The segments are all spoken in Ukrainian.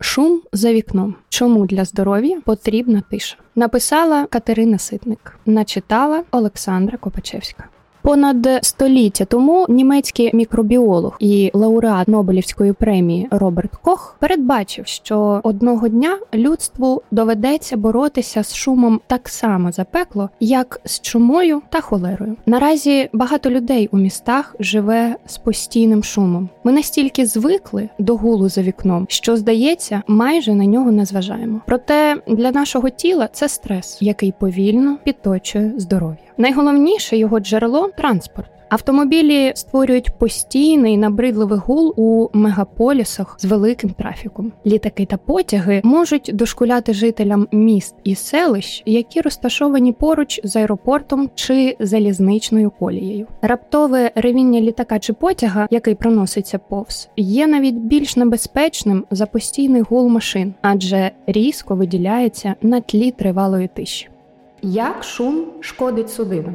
Шум за вікном. Чому для здоров'я потрібна тиша? Написала Катерина Ситник, начитала Олександра Копачевська. Понад століття тому німецький мікробіолог і лауреат Нобелівської премії Роберт Кох передбачив, що одного дня людству доведеться боротися з шумом так само запекло, як з чумою та холерою. Наразі багато людей у містах живе з постійним шумом. Ми настільки звикли до гулу за вікном, що здається, майже на нього не зважаємо. Проте для нашого тіла це стрес, який повільно підточує здоров'я. Найголовніше його джерело транспорт. Автомобілі створюють постійний набридливий гул у мегаполісах з великим трафіком. Літаки та потяги можуть дошкуляти жителям міст і селищ, які розташовані поруч з аеропортом чи залізничною колією. Раптове ревіння літака чи потяга, який проноситься повз, є навіть більш небезпечним за постійний гул машин, адже різко виділяється на тлі тривалої тиші. Як шум шкодить судинам?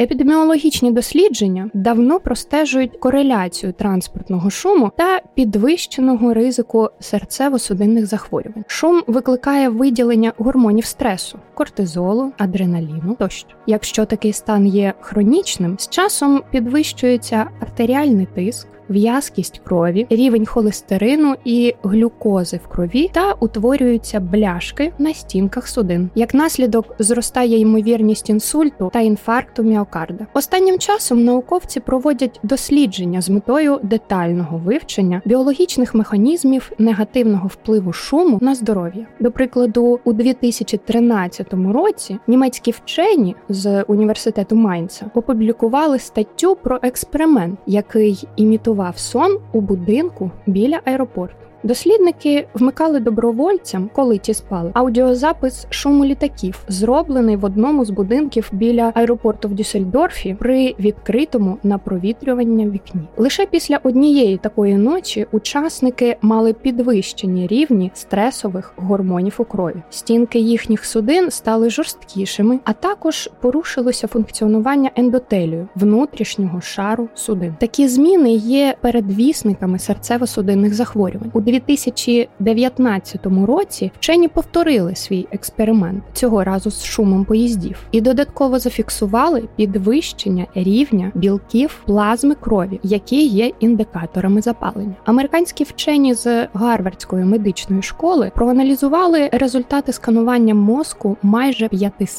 Епідеміологічні дослідження давно простежують кореляцію транспортного шуму та підвищеного ризику серцево-судинних захворювань. Шум викликає виділення гормонів стресу, кортизолу, адреналіну тощо. Якщо такий стан є хронічним, з часом підвищується артеріальний тиск в'язкість крові, рівень холестерину і глюкози в крові та утворюються бляшки на стінках судин. Як наслідок зростає ймовірність інсульту та інфаркту міокарда. Останнім часом науковці проводять дослідження з метою детального вивчення біологічних механізмів негативного впливу шуму на здоров'я. До прикладу, у 2013 році німецькі вчені з університету Майнца опублікували статтю про експеримент, який імітував влаштував сон у будинку біля аеропорту. Дослідники вмикали добровольцям, коли ті спали, аудіозапис шуму літаків, зроблений в одному з будинків біля аеропорту в Дюссельдорфі при відкритому на провітрювання вікні. Лише після однієї такої ночі учасники мали підвищені рівні стресових гормонів у крові. Стінки їхніх судин стали жорсткішими, а також порушилося функціонування ендотелію внутрішнього шару судин. Такі зміни є передвісниками серцево-судинних захворювань. У 2019 році вчені повторили свій експеримент цього разу з шумом поїздів і додатково зафіксували підвищення рівня білків плазми крові, які є індикаторами запалення. Американські вчені з Гарвардської медичної школи проаналізували результати сканування мозку майже 500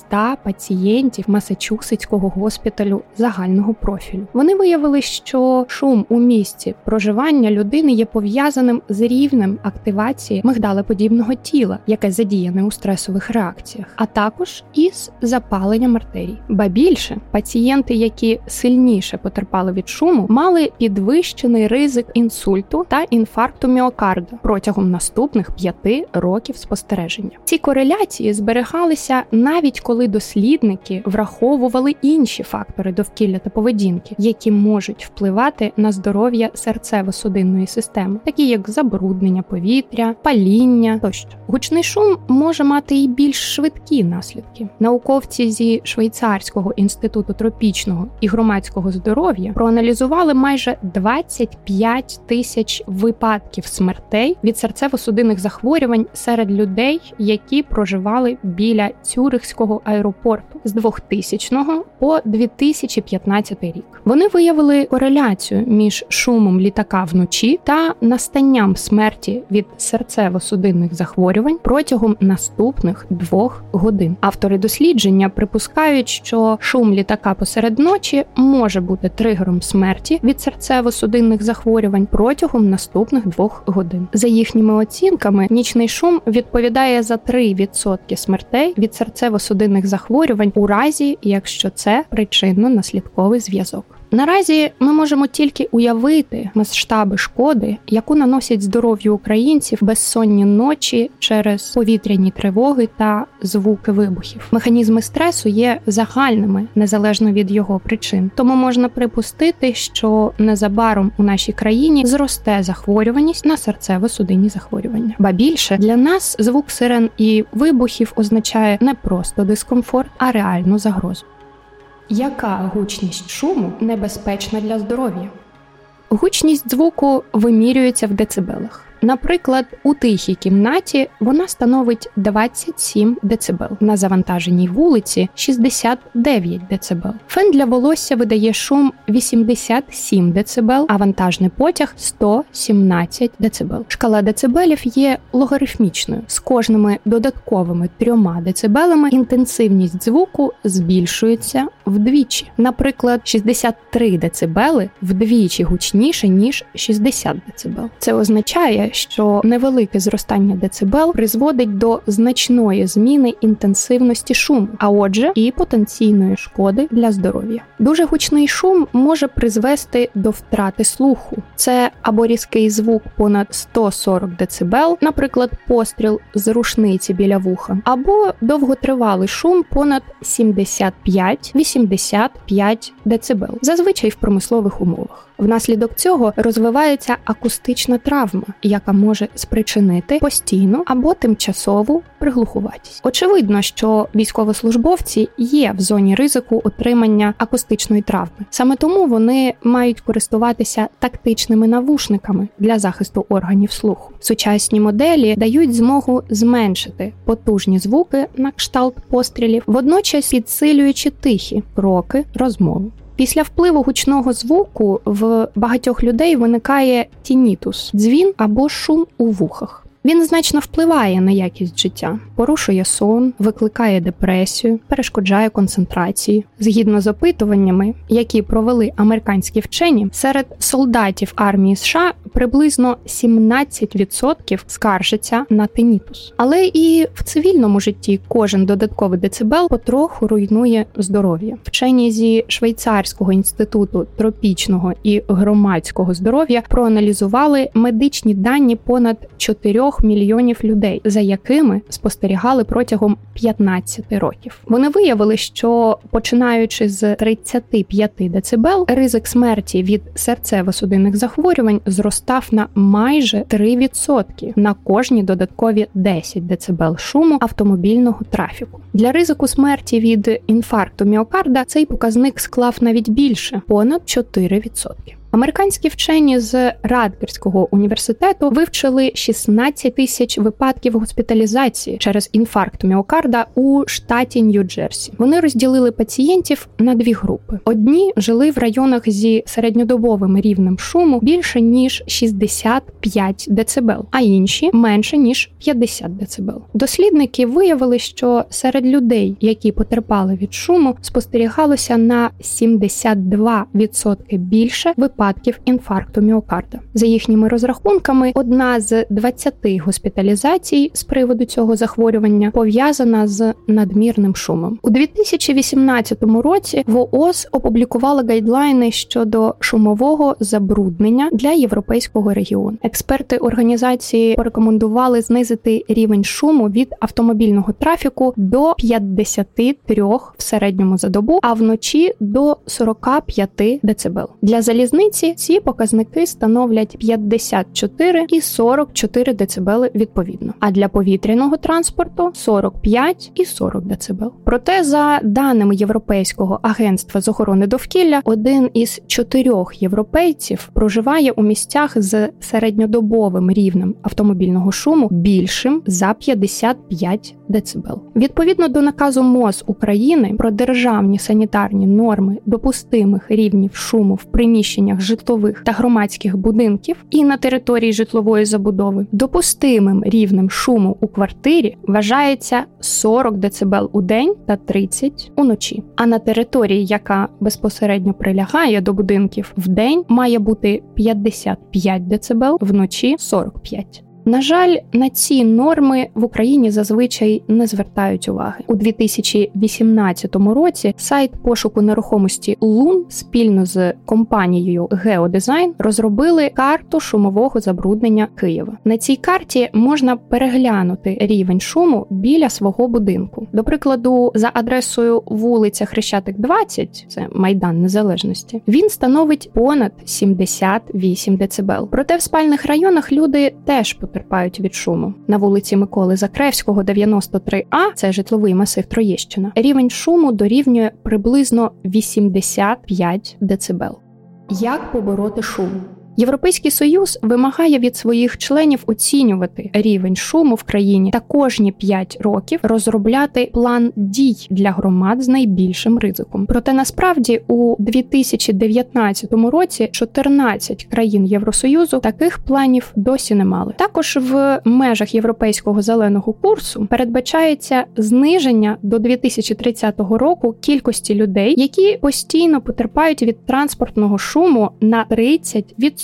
пацієнтів Масачусетського госпіталю загального профілю. Вони виявили, що шум у місці проживання людини є пов'язаним з рівнем рівнем активації мигдалеподібного тіла, яке задіяне у стресових реакціях, а також із запаленням артерій. Ба більше пацієнти, які сильніше потерпали від шуму, мали підвищений ризик інсульту та інфаркту міокарда протягом наступних п'яти років спостереження. Ці кореляції зберігалися навіть коли дослідники враховували інші фактори довкілля та поведінки, які можуть впливати на здоров'я серцево-судинної системи, такі як забруднення, забруднення повітря, паління тощо. Гучний шум може мати і більш швидкі наслідки. Науковці зі швейцарського інституту тропічного і громадського здоров'я проаналізували майже 25 тисяч випадків смертей від серцево-судинних захворювань серед людей, які проживали біля Цюрихського аеропорту з 2000 по 2015 рік. Вони виявили кореляцію між шумом літака вночі та настанням смерті смерті від серцево-судинних захворювань протягом наступних двох годин. Автори дослідження припускають, що шум літака посеред ночі може бути тригером смерті від серцево-судинних захворювань протягом наступних двох годин. За їхніми оцінками, нічний шум відповідає за 3% смертей від серцево-судинних захворювань у разі, якщо це причинно-наслідковий зв'язок. Наразі ми можемо тільки уявити масштаби шкоди, яку наносять здоров'ю українців безсонні ночі через повітряні тривоги та звуки вибухів. Механізми стресу є загальними незалежно від його причин, тому можна припустити, що незабаром у нашій країні зросте захворюваність на серцево-судинні захворювання. Ба більше для нас звук сирен і вибухів означає не просто дискомфорт, а реальну загрозу. Яка гучність шуму небезпечна для здоров'я? Гучність звуку вимірюється в децибелах. Наприклад, у тихій кімнаті вона становить 27 дБ, на завантаженій вулиці 69 дБ. Фен для волосся видає шум 87 дБ, а вантажний потяг 117 дБ. Шкала децибелів є логарифмічною. З кожними додатковими трьома децибелами інтенсивність звуку збільшується вдвічі. Наприклад, 63 децибели вдвічі гучніше ніж 60 децибел. Це означає, що невелике зростання децибел призводить до значної зміни інтенсивності шуму, а отже, і потенційної шкоди для здоров'я. Дуже гучний шум може призвести до втрати слуху. Це або різкий звук понад 140 децибел, наприклад, постріл з рушниці біля вуха, або довготривалий шум понад 75-85 децибел, зазвичай в промислових умовах. Внаслідок цього розвивається акустична травма, яка може спричинити постійну або тимчасову приглухуватість. Очевидно, що військовослужбовці є в зоні ризику отримання акустичної травми. Саме тому вони мають користуватися тактичними навушниками для захисту органів слуху. Сучасні моделі дають змогу зменшити потужні звуки на кшталт пострілів, водночас підсилюючи тихі кроки розмови. Після впливу гучного звуку в багатьох людей виникає тінітус, дзвін або шум у вухах. Він значно впливає на якість життя, порушує сон, викликає депресію, перешкоджає концентрації. Згідно з опитуваннями, які провели американські вчені, серед солдатів армії США приблизно 17% скаржаться на тенітус. Але і в цивільному житті кожен додатковий децибел потроху руйнує здоров'я. Вчені зі швейцарського інституту тропічного і громадського здоров'я проаналізували медичні дані понад 4 мільйонів людей, за якими спостерігали протягом 15 років. Вони виявили, що починаючи з 35 децибел, ризик смерті від серцево-судинних захворювань зростав на майже 3% на кожні додаткові 10 децибел шуму автомобільного трафіку. Для ризику смерті від інфаркту міокарда цей показник склав навіть більше понад 4%. Американські вчені з Радгерського університету вивчили 16 тисяч випадків госпіталізації через інфаркт міокарда у штаті Нью-Джерсі. Вони розділили пацієнтів на дві групи: одні жили в районах зі середньодобовим рівнем шуму більше ніж 65 децибел, а інші менше ніж 50 децибел. Дослідники виявили, що серед людей, які потерпали від шуму, спостерігалося на 72% більше випадків випадків інфаркту міокарда. За їхніми розрахунками, одна з 20 госпіталізацій з приводу цього захворювання пов'язана з надмірним шумом. У 2018 році ВООЗ опублікувала гайдлайни щодо шумового забруднення для європейського регіону. Експерти організації порекомендували знизити рівень шуму від автомобільного трафіку до 53 в середньому за добу, а вночі до 45 дБ. Для залізниць одиниці ці показники становлять 54 і 44 дБ відповідно. А для повітряного транспорту 45 і 40 дБ. Проте, за даними Європейського агентства з охорони довкілля, один із чотирьох європейців проживає у місцях з середньодобовим рівнем автомобільного шуму більшим за 55 дБ. Відповідно до наказу МОЗ України про державні санітарні норми допустимих рівнів шуму в приміщеннях житлових та громадських будинків і на території житлової забудови допустимим рівнем шуму у квартирі вважається 40 дБ у день та 30 уночі. А на території, яка безпосередньо прилягає до будинків, в день має бути 55 дБ, вночі 45. На жаль, на ці норми в Україні зазвичай не звертають уваги у 2018 році. Сайт пошуку нерухомості Лун спільно з компанією Геодизайн розробили карту шумового забруднення Києва. На цій карті можна переглянути рівень шуму біля свого будинку. До прикладу, за адресою вулиця Хрещатик, 20, це майдан незалежності. Він становить понад 78 дБ. Проте в спальних районах люди теж потерпають від шуму. На вулиці Миколи Закревського, 93А, це житловий масив Троєщина. Рівень шуму дорівнює приблизно 85 дБ. Як побороти шум? Європейський союз вимагає від своїх членів оцінювати рівень шуму в країні та кожні 5 років розробляти план дій для громад з найбільшим ризиком. Проте насправді у 2019 році 14 країн Євросоюзу таких планів досі не мали. Також в межах європейського зеленого курсу передбачається зниження до 2030 року кількості людей, які постійно потерпають від транспортного шуму на 30%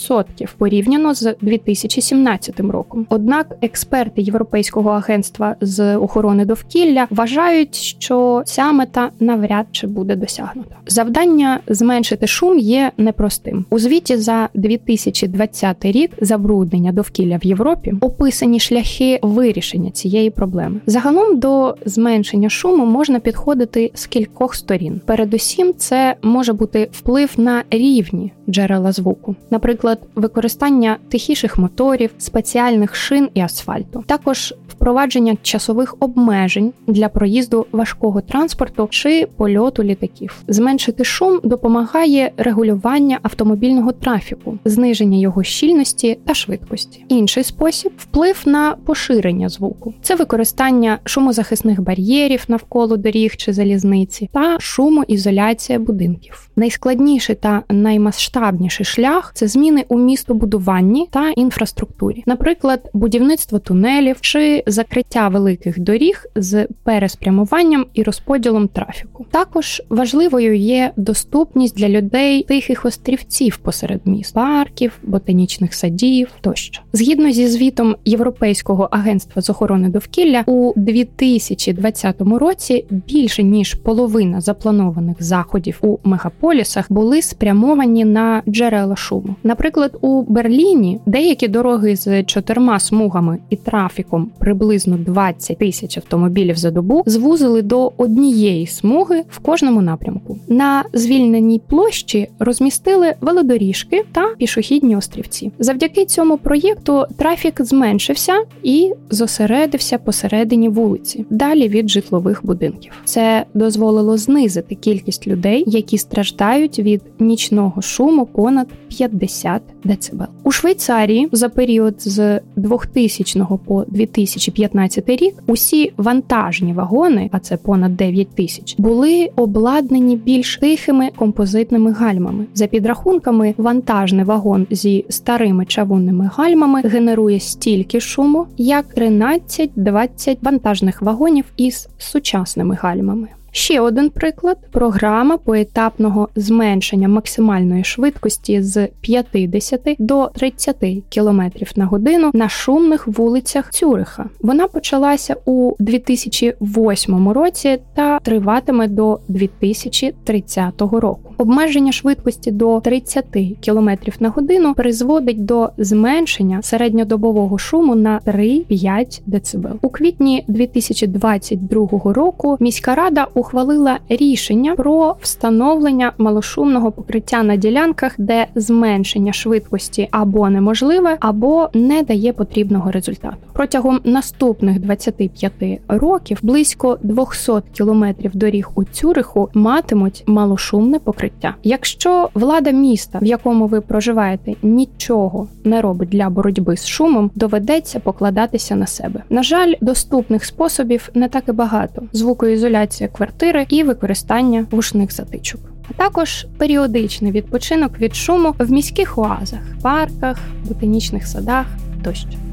порівняно з 2017 роком. Однак експерти Європейського агентства з охорони довкілля вважають, що ця мета навряд чи буде досягнута. Завдання зменшити шум є непростим у звіті за 2020 рік забруднення довкілля в Європі описані шляхи вирішення цієї проблеми. Загалом до зменшення шуму можна підходити з кількох сторін. Передусім, це може бути вплив на рівні джерела звуку, наприклад, використання тихіших моторів, спеціальних шин і асфальту, також впровадження часових обмежень для проїзду важкого транспорту чи польоту літаків. Зменшити шум допомагає регулювання автомобільного трафіку, зниження його щільності та швидкості. Інший спосіб вплив на поширення звуку, це використання шумозахисних бар'єрів навколо доріг чи залізниці та шумоізоляція будинків. Найскладніший та наймасштабніший шлях це зміни у містобудуванні та інфраструктурі, наприклад, будівництво тунелів чи закриття великих доріг з переспрямуванням і розподілом трафіку. Також важливою є доступність для людей тихих острівців посеред міст, парків, ботанічних садів тощо. Згідно зі звітом Європейського агентства з охорони довкілля у 2020 році більше ніж половина запланованих заходів у мегаполісах були спрямовані на джерела шуму. Наприклад, у Берліні деякі дороги з чотирма смугами і трафіком приблизно 20 тисяч автомобілів за добу звузили до однієї смуги в кожному напрямку. На звільненій площі розмістили велодоріжки та пішохідні острівці. Завдяки цьому проєкту трафік зменшився і зосередився посередині вулиці, далі від житлових будинків. Це дозволило знизити кількість людей, які страждають від нічного шуму понад 50 дБ. У Швейцарії за період з 2000 по 2015 рік усі вантажні вагони, а це понад 9 тисяч, були обладнані більш тихими композитними гальмами. За підрахунками, вантажний вагон зі старими чавунними гальмами генерує стільки шуму, як 13-20 вантажних вагонів із сучасними гальмами. Ще один приклад: програма поетапного зменшення максимальної швидкості з 50 до 30 км на годину на шумних вулицях Цюриха. Вона почалася у 2008 році та триватиме до 2030 року. Обмеження швидкості до 30 км на годину призводить до зменшення середньодобового шуму на 3-5 дБ. У квітні 2022 року міська рада ухвалила рішення про встановлення малошумного покриття на ділянках, де зменшення швидкості або неможливе, або не дає потрібного результату. Протягом наступних 25 років близько 200 кілометрів доріг у Цюриху матимуть малошумне покриття. Якщо влада міста, в якому ви проживаєте, нічого не робить для боротьби з шумом, доведеться покладатися на себе. На жаль, доступних способів не так і багато: звукоізоляція квартири і використання вушних затичок. А також періодичний відпочинок від шуму в міських оазах, парках, ботанічних садах тощо.